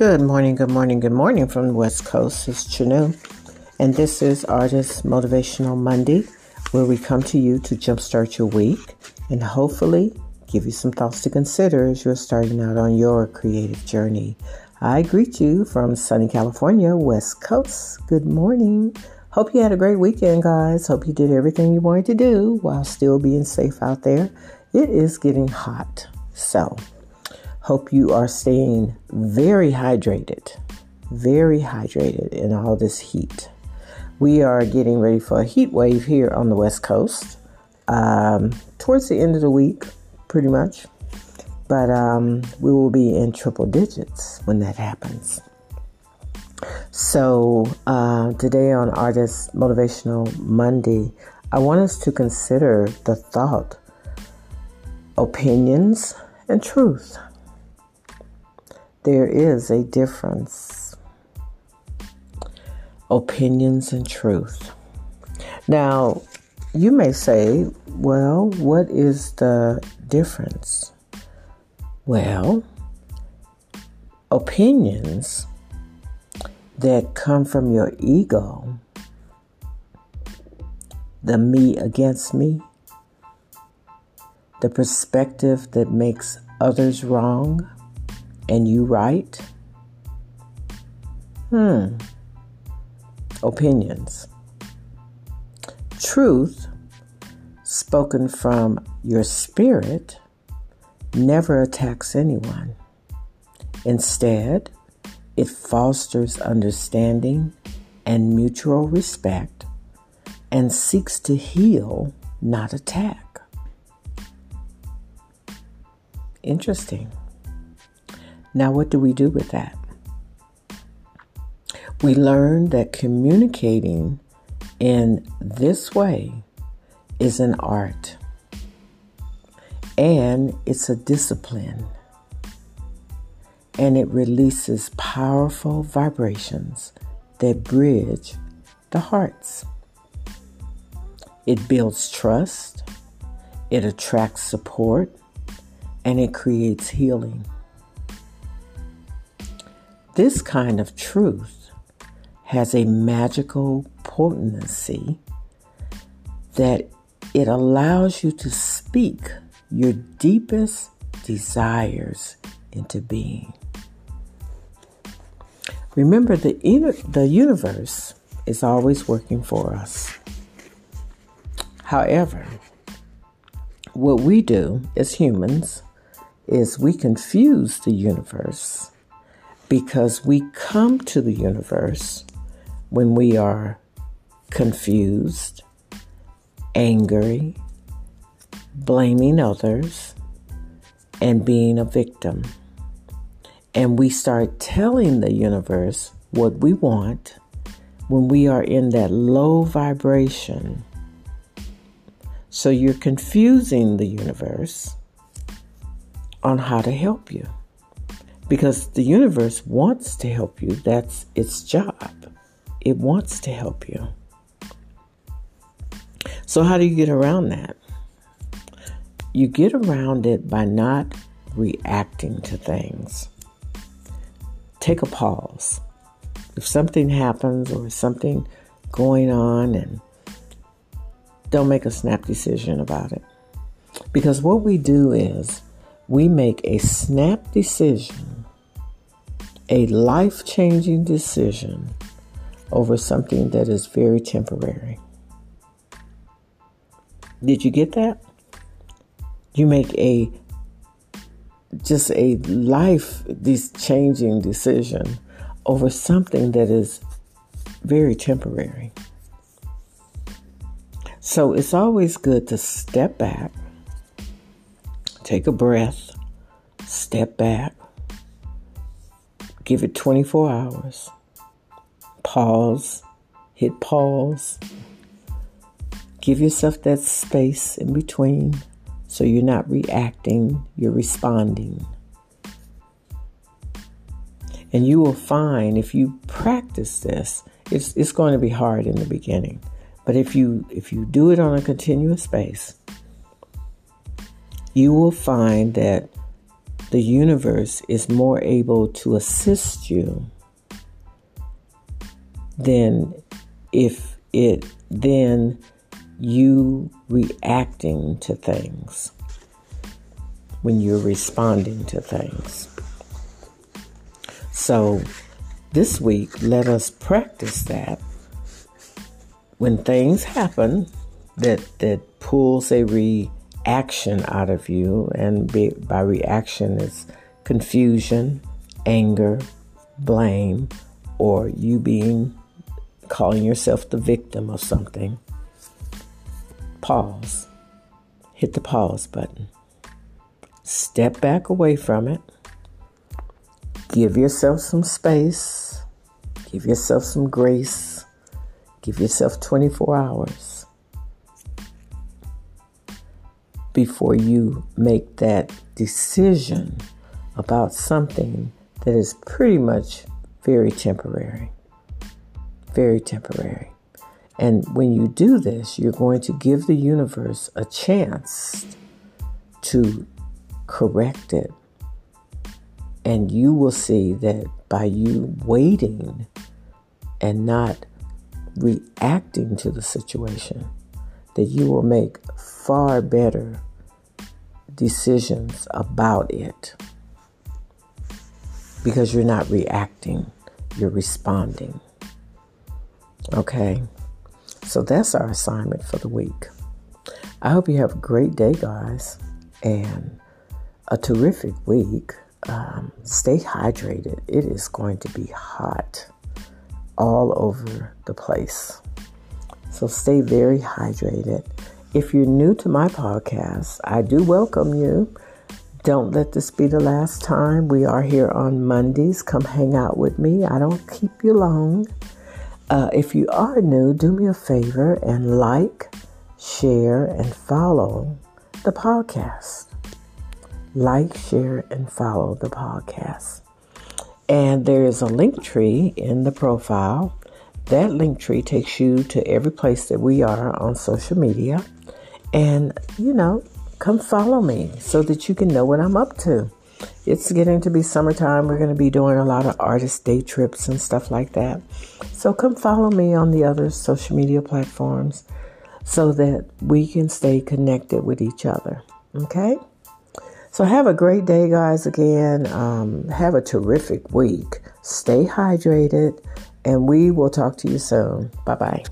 Good morning, good morning, good morning from the West Coast. It's Chinue, and this is Artist Motivational Monday, where we come to you to jumpstart your week and hopefully give you some thoughts to consider as you're starting out on your creative journey. I greet you from sunny California, West Coast. Good morning. Hope you had a great weekend, guys. Hope you did everything you wanted to do while still being safe out there. It is getting hot. So, hope you are staying very hydrated, very hydrated in all this heat. We are getting ready for a heat wave here on the West Coast um, towards the end of the week, pretty much but um, we will be in triple digits when that happens. So, uh, today on Artist Motivational Monday, I want us to consider the thought, opinions, and truth. There is a difference. Opinions and truth. Now, you may say, well, what is the difference? Well, opinions that come from your ego, the me against me, the perspective that makes others wrong and you right. Hmm. Opinions. Truth spoken from your spirit never attacks anyone. Instead, it fosters understanding and mutual respect and seeks to heal, not attack. Interesting. Now, what do we do with that? We learn that communicating in this way is an art and it's a discipline. And it releases powerful vibrations that bridge the hearts. It builds trust, it attracts support, and it creates healing. This kind of truth has a magical potency that it allows you to speak your deepest desires into being. Remember, the, the universe is always working for us. However, what we do as humans is we confuse the universe because we come to the universe when we are confused, angry, blaming others, and being a victim. And we start telling the universe what we want when we are in that low vibration. So you're confusing the universe on how to help you. Because the universe wants to help you, that's its job. It wants to help you. So, how do you get around that? You get around it by not reacting to things. Take a pause. If something happens or something going on and don't make a snap decision about it. Because what we do is we make a snap decision, a life changing decision over something that is very temporary. Did you get that? you make a just a life this changing decision over something that is very temporary. So it's always good to step back, take a breath, step back, give it 24 hours, pause, hit pause, give yourself that space in between so you're not reacting, you're responding. And you will find if you practice this, it's, it's going to be hard in the beginning. But if you if you do it on a continuous base, you will find that the universe is more able to assist you than if it then you reacting to things when you're responding to things. So this week, let us practice that. When things happen that that pulls a reaction out of you, and be, by reaction is confusion, anger, blame, or you being calling yourself the victim of something. Pause. Hit the pause button. Step back away from it Give yourself some space. Give yourself some grace. Give yourself 24 hours before you make that decision about something that is pretty much very temporary. Very temporary. And when you do this, you're going to give the universe a chance to correct it and you will see that by you waiting and not reacting to the situation, that you will make far better decisions about it because you're not reacting, you're responding. Okay? So that's our assignment for the week. I hope you have a great day, guys, and a terrific week um, stay hydrated. It is going to be hot all over the place. So stay very hydrated. If you're new to my podcast, I do welcome you. Don't let this be the last time. We are here on Mondays. Come hang out with me. I don't keep you long. Uh, if you are new, do me a favor and like, share, and follow the podcast like, share, and follow the podcast. And there is a link tree in the profile. That link tree takes you to every place that we are on social media. And, you know, come follow me so that you can know what I'm up to. It's getting to be summertime. We're going to be doing a lot of artist day trips and stuff like that. So come follow me on the other social media platforms so that we can stay connected with each other. Okay? So have a great day, guys. Again, um, have a terrific week. Stay hydrated, and we will talk to you soon. Bye bye.